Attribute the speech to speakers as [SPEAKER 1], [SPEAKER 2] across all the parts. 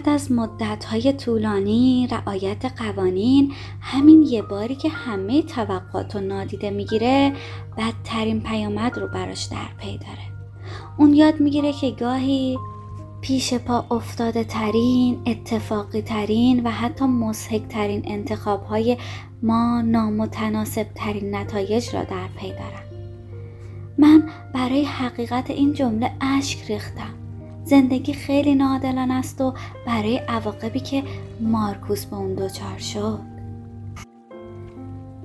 [SPEAKER 1] بعد از مدتهای طولانی رعایت قوانین همین یه باری که همه توقعات رو نادیده می‌گیره بدترین پیامد رو براش در پی داره. اون یاد می‌گیره که گاهی پیش پا افتاده ترین اتفاقی ترین و حتی مسحک ترین انتخاب های ما نامتناسب ترین نتایج را در پی دارن. من برای حقیقت این جمله اشک ریختم. زندگی خیلی ناعادلانه است و برای عواقبی که مارکوس به اون دچار شد.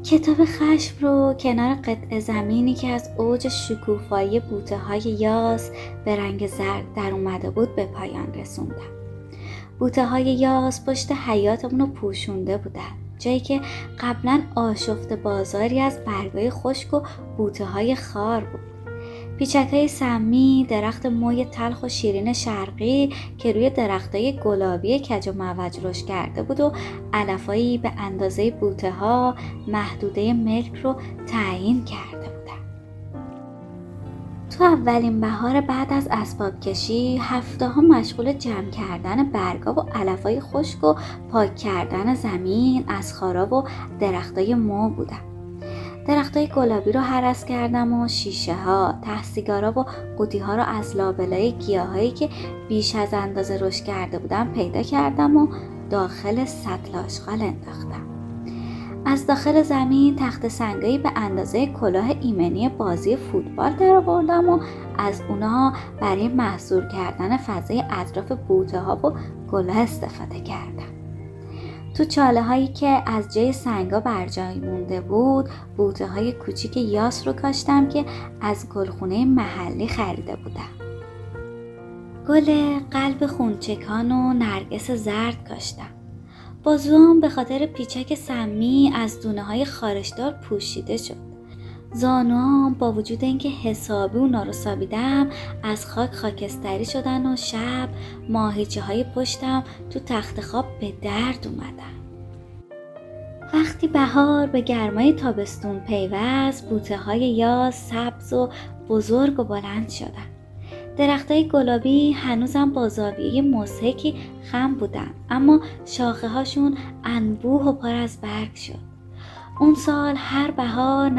[SPEAKER 1] کتاب خشم رو کنار قطع زمینی که از اوج شکوفایی بوته های یاس به رنگ زرد در اومده بود به پایان رسوندم. بوته های یاس پشت حیاتمون رو پوشونده بودن جایی که قبلا آشفت بازاری از برگای خشک و بوته های خار بود. پیچک های سمی درخت موی تلخ و شیرین شرقی که روی های گلابی کج و موج رشد کرده بود و علفایی به اندازه بوته ها محدوده ملک رو تعیین کرده بودن. تو اولین بهار بعد از اسباب کشی هفته ها مشغول جمع کردن برگا و علفای خشک و پاک کردن زمین از خاراب و درختای مو بودم درختای گلابی رو حرس کردم و شیشه ها ته سیگارا و قوطی ها رو از لابلای گیاهایی که بیش از اندازه رشد کرده بودم پیدا کردم و داخل سطل آشغال انداختم. از داخل زمین تخت سنگایی به اندازه کلاه ایمنی بازی فوتبال در آوردم و از اونها برای محصور کردن فضای اطراف بوته ها و گلاه استفاده کردم. تو چاله هایی که از جای سنگا بر جای مونده بود بوته های کوچیک یاس رو کاشتم که از گلخونه محلی خریده بودم. گل قلب خونچکان و نرگس زرد کاشتم. بازوام به خاطر پیچک سمی از دونه های خارشدار پوشیده شد. زانوام با وجود اینکه حسابی اونا رو سابیدم از خاک خاکستری شدن و شب ماهیچه های پشتم تو تخت خواب به درد اومدن. وقتی بهار به گرمای تابستون پیوست بوته های یاز سبز و بزرگ و بلند شدن. درختای گلابی هنوزم با زاویه مسحکی خم بودن اما شاخه هاشون انبوه و پر از برگ شد. اون سال هر بهار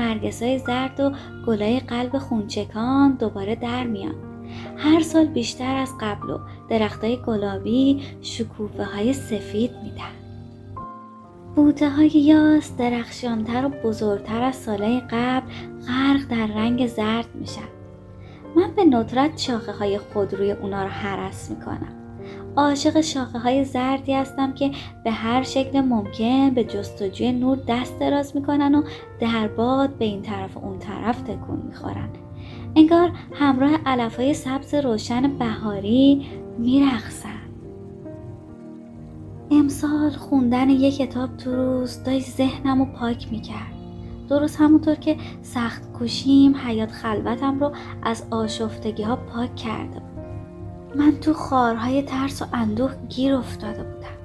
[SPEAKER 1] های زرد و گلای قلب خونچکان دوباره در میان. هر سال بیشتر از قبل و های گلابی شکوفه های سفید میدن. بوته های یاس درخشانتر و بزرگتر از سالهای قبل غرق در رنگ زرد میشن. من به ندرت شاخه های خود روی اونا رو حرس می‌کنم. عاشق شاخه های زردی هستم که به هر شکل ممکن به جستجوی نور دست دراز می‌کنن و در باد به این طرف و اون طرف تکون می‌خورن. انگار همراه علف های سبز روشن بهاری میرخصن امسال خوندن یک کتاب تو روز داشت ذهنم رو پاک می‌کرد. درست همونطور که سخت کشیم حیات خلوتم رو از آشفتگی ها پاک کرده بود. من تو خارهای ترس و اندوه گیر افتاده بودم.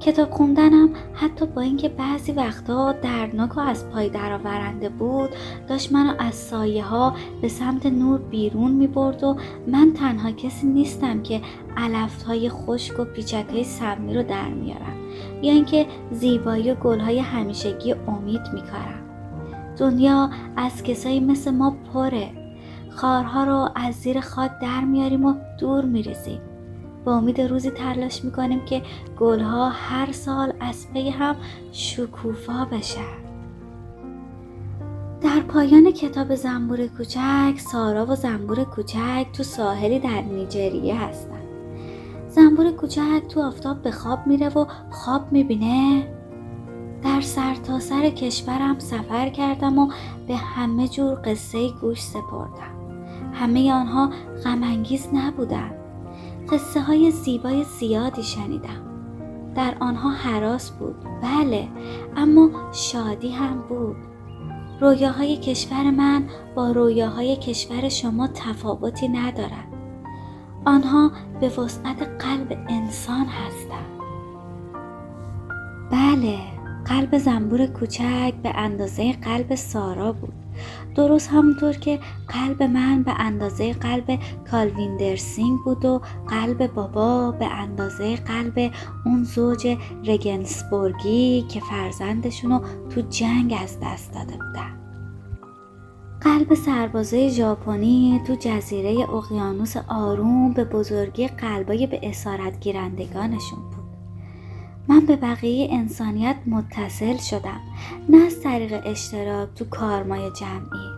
[SPEAKER 1] کتاب خوندنم حتی با اینکه بعضی وقتها دردناک و از پای درآورنده بود داشت منو از سایه ها به سمت نور بیرون می برد و من تنها کسی نیستم که علفت های خشک و پیچک های سمی رو در میارم یا اینکه زیبایی و گل های همیشگی امید میکارم. دنیا از کسایی مثل ما پره. خارها رو از زیر خاک در میاریم و دور میریزیم. با امید روزی تلاش می‌کنیم که گلها هر سال از پی هم شکوفا بشن. در پایان کتاب زنبور کوچک سارا و زنبور کوچک تو ساحلی در نیجریه هستن. زنبور کوچک تو آفتاب به خواب میره و خواب می‌بینه. در سرتاسر سر کشورم سفر کردم و به همه جور قصه گوش سپردم. همه آنها غمانگیز نبودند. قصه های زیبای زیادی شنیدم. در آنها حراس بود بله اما شادی هم بود. رویاهای کشور من با رویاهای کشور شما تفاوتی ندارد آنها به وسعت قلب انسان هستند. بله قلب زنبور کوچک به اندازه قلب سارا بود. درست همونطور که قلب من به اندازه قلب کالوین درسینگ بود و قلب بابا به اندازه قلب اون زوج رگنسبورگی که فرزندشون تو جنگ از دست داده بودن. قلب سربازای ژاپنی تو جزیره اقیانوس آروم به بزرگی قلبای به اسارت گیرندگانشون من به بقیه انسانیت متصل شدم. نه از طریق اشتراک تو کارمای جمعی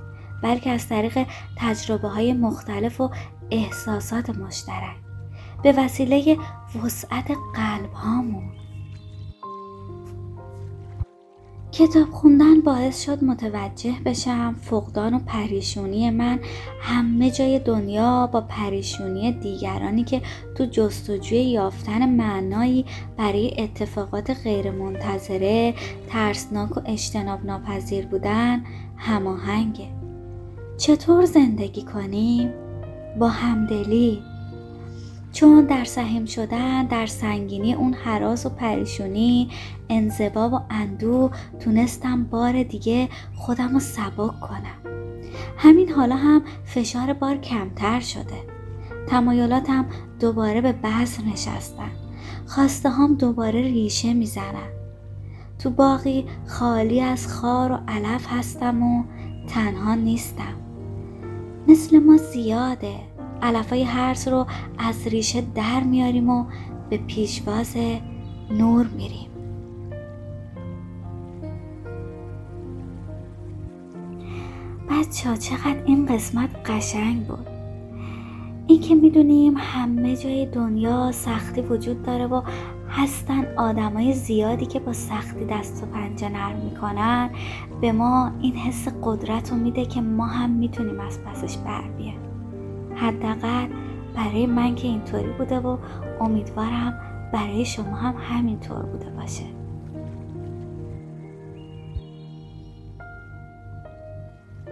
[SPEAKER 1] بلکه از طریق تجربه های مختلف و احساسات مشترک. به وسیله وسعت قلب هامون کتاب خوندن باعث شد متوجه بشم فقدان و پریشونی من همه جای دنیا با پریشونی دیگرانی که تو جستجوی یافتن معنایی برای اتفاقات غیرمنتظره ترسناک و اجتناب ناپذیر بودن هماهنگه. چطور زندگی کنیم؟ با همدلی. چون در سهم شدن در سنگینی اون حراس و پریشونی انزبا و اندو تونستم بار دیگه خودم رو سبک کنم. همین حالا هم فشار بار کمتر شده. تمایلاتم دوباره به بذر نشستن. خواسته هم دوباره ریشه می‌زنن. تو باقی خالی از خار و علف هستم و تنها نیستم. مثل ما زیاده. علفای هرس رو از ریشه در میاریم و به پیشواز نور میریم. بچه ها چقدر این قسمت قشنگ بود. این که می‌دونیم همه جای دنیا سختی وجود داره و هستن آدمای زیادی که با سختی دست و پنجه نرم می‌کنن به ما این حس قدرت رو میده که ما هم می‌تونیم از پسش بر بیایم حداقل برای من که اینطوری بوده و امیدوارم برای شما هم همینطور بوده باشه.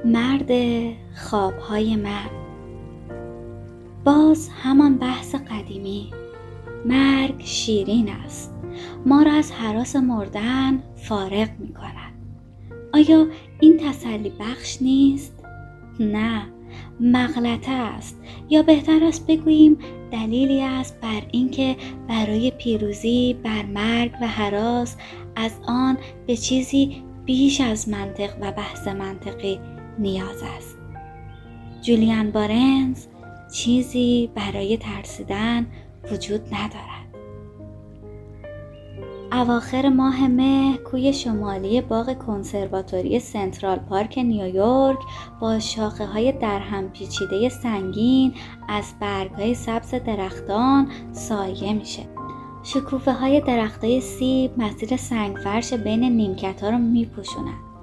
[SPEAKER 1] مرد خوابهای من. باز همان بحث قدیمی. مرگ شیرین است. ما را از حراس مردن فارغ می کند آیا این تسلی بخش نیست؟ نه. مغلطه است. یا بهتر است بگوییم دلیلی است بر اینکه برای پیروزی بر مرگ و حراس از آن به چیزی بیش از منطق و بحث منطقی نیاز است. جولیان بارنز چیزی برای ترسیدن وجود ندارد. اواخر ماه مه کوی شمالی باغ کنسرواتوری سنترال پارک نیویورک با شاخه های درهم پیچیده سنگین از برگ های سبز درختان سایه میشه. شکوفه های درخت های سیب مسیر سنگفرش بین نیمکت ها رو میپوشونن.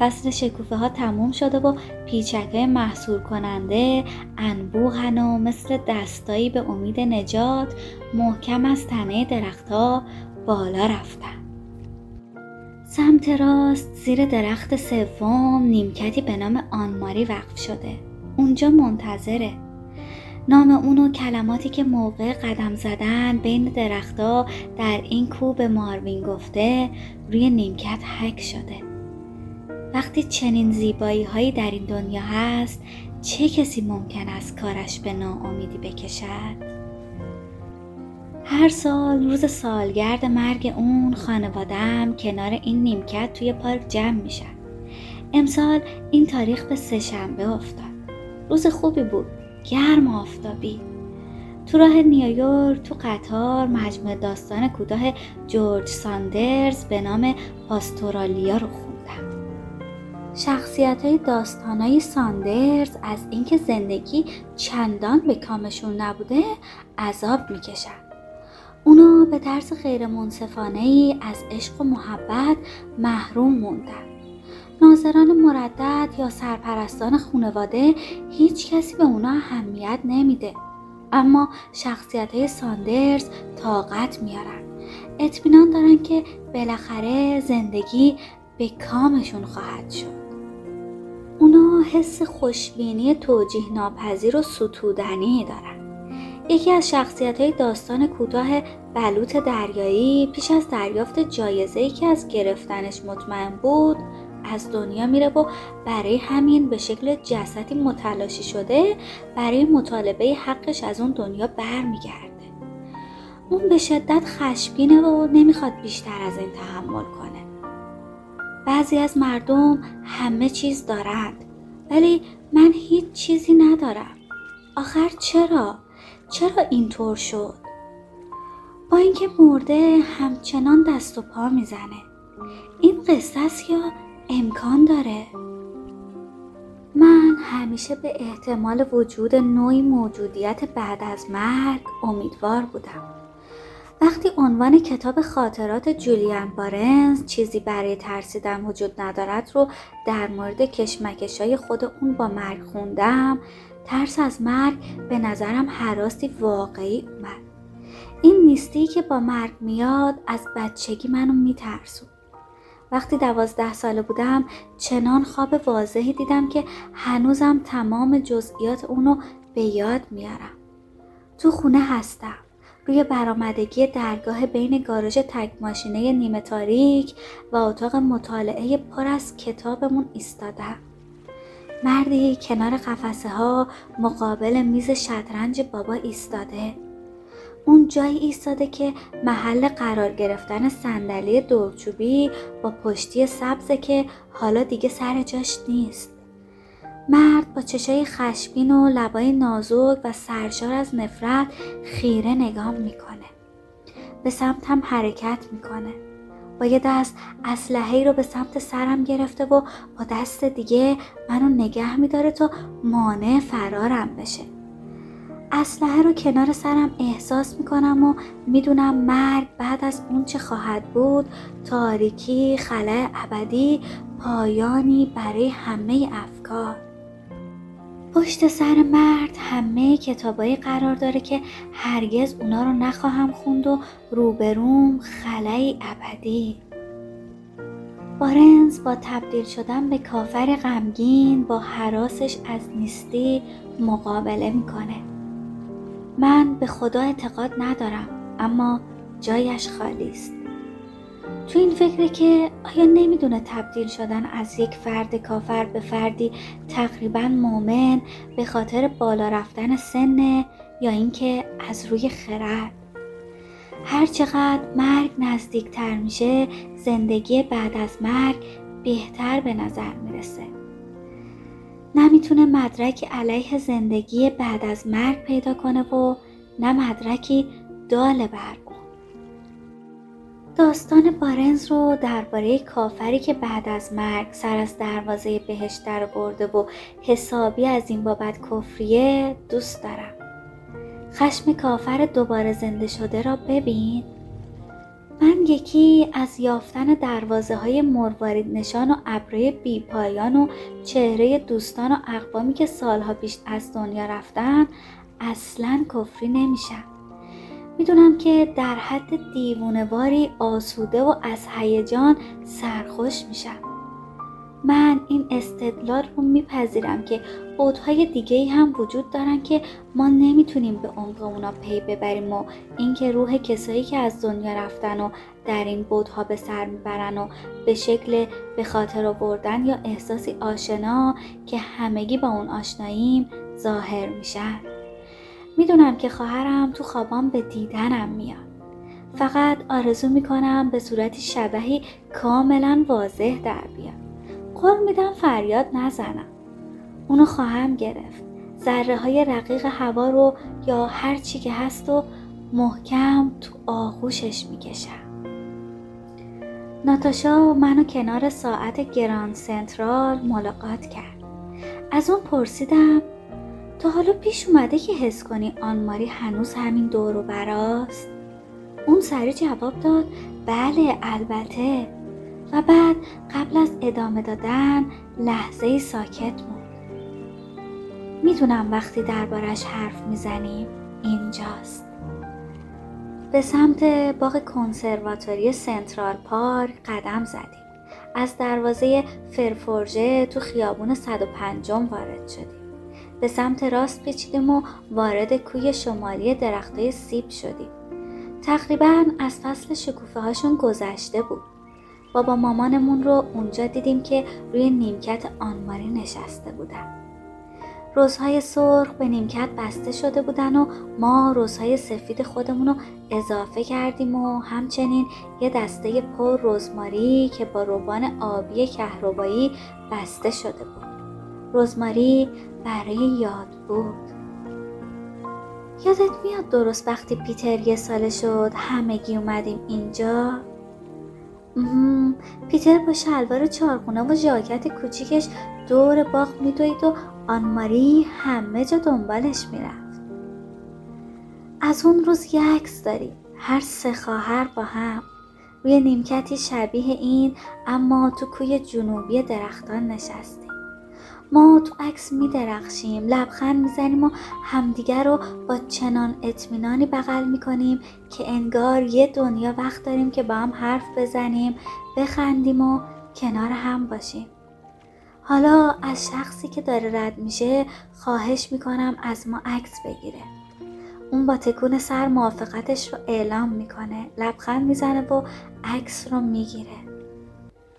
[SPEAKER 1] فصل شکوفه ها تموم شده و پیچک های محصول کننده انبوهن و مثل دستایی به امید نجات محکم از تنه درختها بالا رفتم سمت راست زیر درخت سوم نیمکتی به نام آنماری وقف شده. اونجا منتظره. نام اون و کلماتی که موقع قدم زدن بین درختها در این کو به ماروین گفته روی نیمکت حک شده. وقتی چنین زیبایی هایی در این دنیا هست چه کسی ممکن است کارش به ناامیدی بکشد؟ هر سال روز سالگرد مرگ اون خانوادم کنار این نیمکت توی پارک جمع میشن امسال این تاریخ به سهشنبه افتاد. روز خوبی بود. گرم و آفتابی. تو راه نیویورک تو قطار مجموعه داستان کوتاه جورج ساندرز به نام پاستورالیا رو خوندم. شخصیت های داستان های ساندرز از اینکه زندگی چندان به کامشون نبوده عذاب می‌کشن. اونا به طرز غیر منصفانه ای از عشق و محبت محروم موندن. ناظران مردد یا سرپرستان خانواده هیچ کسی به اونا اهمیت نمیده. اما شخصیت های ساندرز طاقت میارن. اطمینان دارن که بالاخره زندگی به کامشون خواهد شد. اونا حس خوشبینی توجیه ناپذیر و ستودنی دارن. یکی از شخصیت های داستان کوتاه بلوط دریایی پیش از دریافت جایزه که از گرفتنش مطمئن بود از دنیا میره و برای همین به شکل جسدی متلاشی شده برای مطالبه حقش از اون دنیا برمیگرده. اون به شدت خشمگینه و نمی‌خواد بیشتر از این تحمل کنه. بعضی از مردم همه چیز دارند ولی من هیچ چیزی ندارم. آخر چرا؟ چرا اینطور شد؟ با اینکه مرده همچنان دست و پا می‌زنه این قصه است یا امکان داره؟ من همیشه به احتمال وجود نوعی موجودیت بعد از مرگ امیدوار بودم وقتی عنوان کتاب خاطرات جولیان بارنز چیزی برای ترسیدن وجود ندارد رو در مورد کشمکش های خود اون با مرگ خوندم ترس از مرگ به نظرم حراستی واقعی اومد. این نیستی که با مرگ میاد از بچگی منو میترسون وقتی دوازده ساله بودم چنان خواب واضحی دیدم که هنوزم تمام جزئیات اونو به یاد میارم. تو خونه هستم. روی برآمدگی درگاه بین گاراژ تک ماشینه نیمه تاریک و اتاق مطالعه پر از کتابمون ایستادم. مردی کنار قفسه ها مقابل میز شطرنج بابا ایستاده. اون جایی ایستاده که محل قرار گرفتن صندلی دورچوبی با پشتی سبزه که حالا دیگه سر جاش نیست. مرد با چشای خشبین و لبای نازک و سرشار از نفرت خیره نگام می‌کنه. به سمتم حرکت می‌کنه. با یه دست اسلحه رو به سمت سرم گرفته و با دست دیگه منو نگه میداره تا مانع فرارم بشه. اسلحه رو کنار سرم احساس می‌کنم و می‌دونم مرگ بعد از اون چه خواهد بود تاریکی خلع ابدی پایانی برای همه افکار. پشت سر مرد همه کتابایی قرار داره که هرگز اونا رو نخواهم خوند و روبروم خلای ابدی. بارنز با تبدیل شدن به کافر غمگین با حراسش از نیستی مقابله می‌کنه. من به خدا اعتقاد ندارم اما جایش خالی است. تو این فکره که آیا نمی‌دونه تبدیل شدن از یک فرد کافر به فردی تقریبا مؤمن به خاطر بالا رفتن سن یا اینکه از روی خرد؟ هر چقدر مرگ نزدیکتر میشه زندگی بعد از مرگ بهتر به نظر می‌رسه. نمی‌تونه مدرک علیه زندگی بعد از مرگ پیدا کنه و نه مدرکی دال بر داستان بارنز رو درباره کافری که بعد از مرگ سر از دروازه بهشت در برده و حسابی از این بابت کفریه دوست دارم. خشم کافر دوباره زنده شده را ببین. من یکی از یافتن دروازه های مروارید نشان و ابره بی پایان و چهره دوستان و اقوامی که سالها پیش از دنیا رفتن اصلا کفری نمیشم می‌دونم که در حد دیوونواری آسوده و از هیجان سرخوش میشم. من این استدلال رو میپذیرم که بودهای دیگه هم وجود دارن که ما نمی‌تونیم به عمق اونا پی ببریم و اینکه روح کسایی که از دنیا رفتن و در این بودها به سر می‌برن و به شکل به خاطر آوردن یا احساسی آشنا که همگی با اون آشناییم ظاهر میشن. می‌دونم که خواهرم تو خوابام به دیدنم میاد. فقط آرزو می‌کنم به صورتی شبهی کاملا واضح در بیاد. قول میدم فریاد نزنم. اونو خواهم گرفت. ذره های رقیق هوا رو یا هر چی که هست و محکم تو آغوشش می‌کشم. ناتاشا منو کنار ساعت گراند سنترال ملاقات کرد. از اون پرسیدم تا حالا پیش اومده که حس کنی آن ماری هنوز همین دور و براست؟ اون سری جواب داد بله البته. و بعد قبل از ادامه دادن لحظه ساکت موند. می‌دونم وقتی دربارش حرف می‌زنیم اینجاست. به سمت باغ کنسرواتوری سنترال پارک قدم زدیم. از دروازه فرفورژه تو خیابون 105 وارد شدیم. به سمت راست پیچیدیم و وارد کوی شمالی درختای سیب شدیم. تقریبا از فصل شکوفه هاشون گذشته بود. بابا مامانمون رو اونجا دیدیم که روی نیمکت آنماری نشسته بودن روزهای سرخ به نیمکت بسته شده بودن و ما روزهای سفید خودمون رو اضافه کردیم و همچنین یه دسته پر رزماری که با روبان آبی کهربایی بسته شده بود رزماری برای یاد بود. یادت میاد درست وقتی پیتر یه ساله شد همگی اومدیم اینجا؟ پیتر با شلوار چارخونه و ژاکت کوچیکش دور باغ میدوید و آنماری همه جا دنبالش می‌رفت. از اون روز یه عکس داریم. هر سه خواهر با هم. روی نیمکتی شبیه این اما تو کوی جنوبی درختان نشستیم ما تو عکس می درخشیم لبخند می‌زنیم و همدیگر رو با چنان اطمینانی بغل می کنیم که انگار یه دنیا وقت داریم که با هم حرف بزنیم بخندیم و کنار هم باشیم. حالا از شخصی که داره رد میشه خواهش می‌کنم از ما عکس بگیره. اون با تکون سر موافقتش رو اعلام می‌کنه لبخند می‌زنه و عکس رو می‌گیره.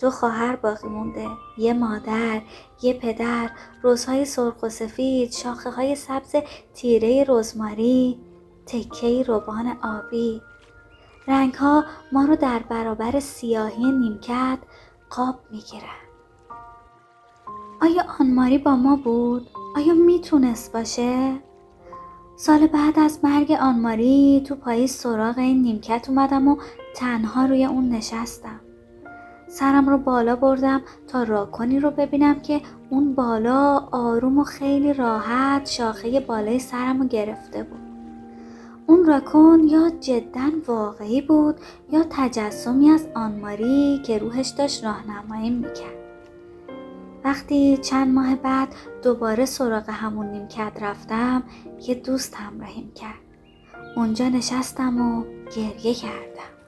[SPEAKER 1] دو خواهر باقی مونده یه مادر یه پدر روزهای سرخ و سفید شاخه های سبز تیره رزماری تکه روبان آبی رنگ ها ما رو در برابر سیاهی نیمکت قاب می‌گیرن آیا آنماری با ما بود؟ آیا می‌تونست باشه؟ سال بعد از مرگ آنماری تو پاییز سراغ این نیمکت اومدم و تنها روی اون نشستم. سرم رو بالا بردم تا راکنی رو ببینم که اون بالا آروم و خیلی راحت شاخه بالای سرم رو گرفته بود. اون راکون یا جدا واقعی بود یا تجسمی از آنماری که روحش داشت راهنمایی می‌کرد. وقتی چند ماه بعد دوباره سراغ همون نیمکت رفتم یه دوست همراهیم کرد اونجا نشستم و گریه کردم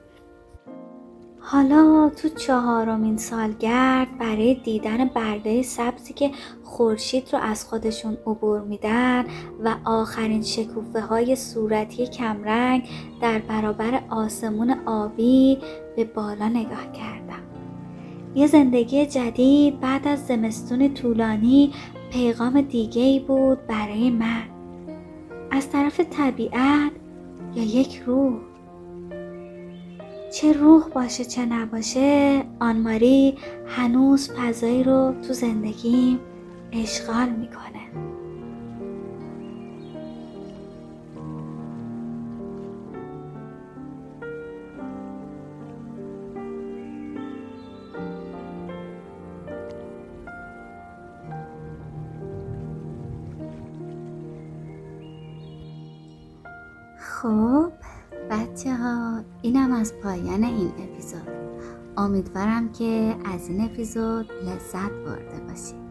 [SPEAKER 1] حالا تو چهارمین سالگرد برای دیدن برده سبزی که خورشید رو از خودشون عبور میدن و آخرین شکوفه های صورتی کمرنگ در برابر آسمون آبی به بالا نگاه کردم. یه زندگی جدید بعد از زمستون طولانی پیغام دیگه ای بود برای من. از طرف طبیعت یا یک روح؟ چه روح باشه چه نباشه آنماری هنوز فضایی رو تو زندگیم اشغال می‌کنه. پایان این اپیزود. امیدوارم که از این اپیزود لذت برده باشید.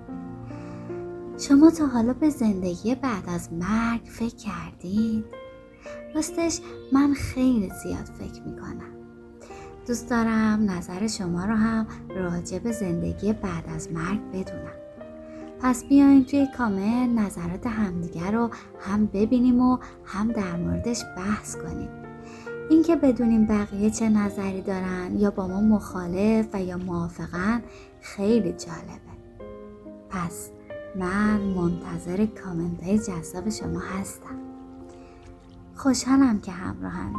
[SPEAKER 1] شما تا حالا به زندگی بعد از مرگ فکر کردید؟ راستش من خیلی زیاد فکر می‌کنم. دوست دارم نظر شما رو هم راجع به زندگی بعد از مرگ بدونم. پس بیایم توی کامنت نظرات همدیگر رو هم ببینیم و هم در موردش بحث کنیم. اینکه بدونیم بقیه چه نظری دارن یا با ما مخالف و یا موافقن خیلی جالبه. پس من منتظر کامنت های جذاب شما هستم. خوشحالم که همراهمی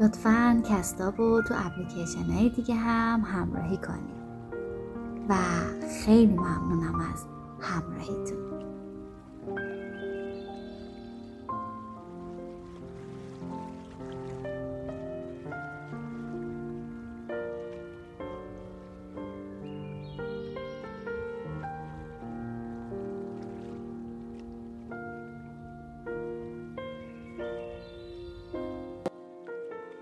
[SPEAKER 1] لطفا کستاب و تو اپلیکیشن های دیگه هم همراهی کنید. و خیلی ممنونم از همراهیتون.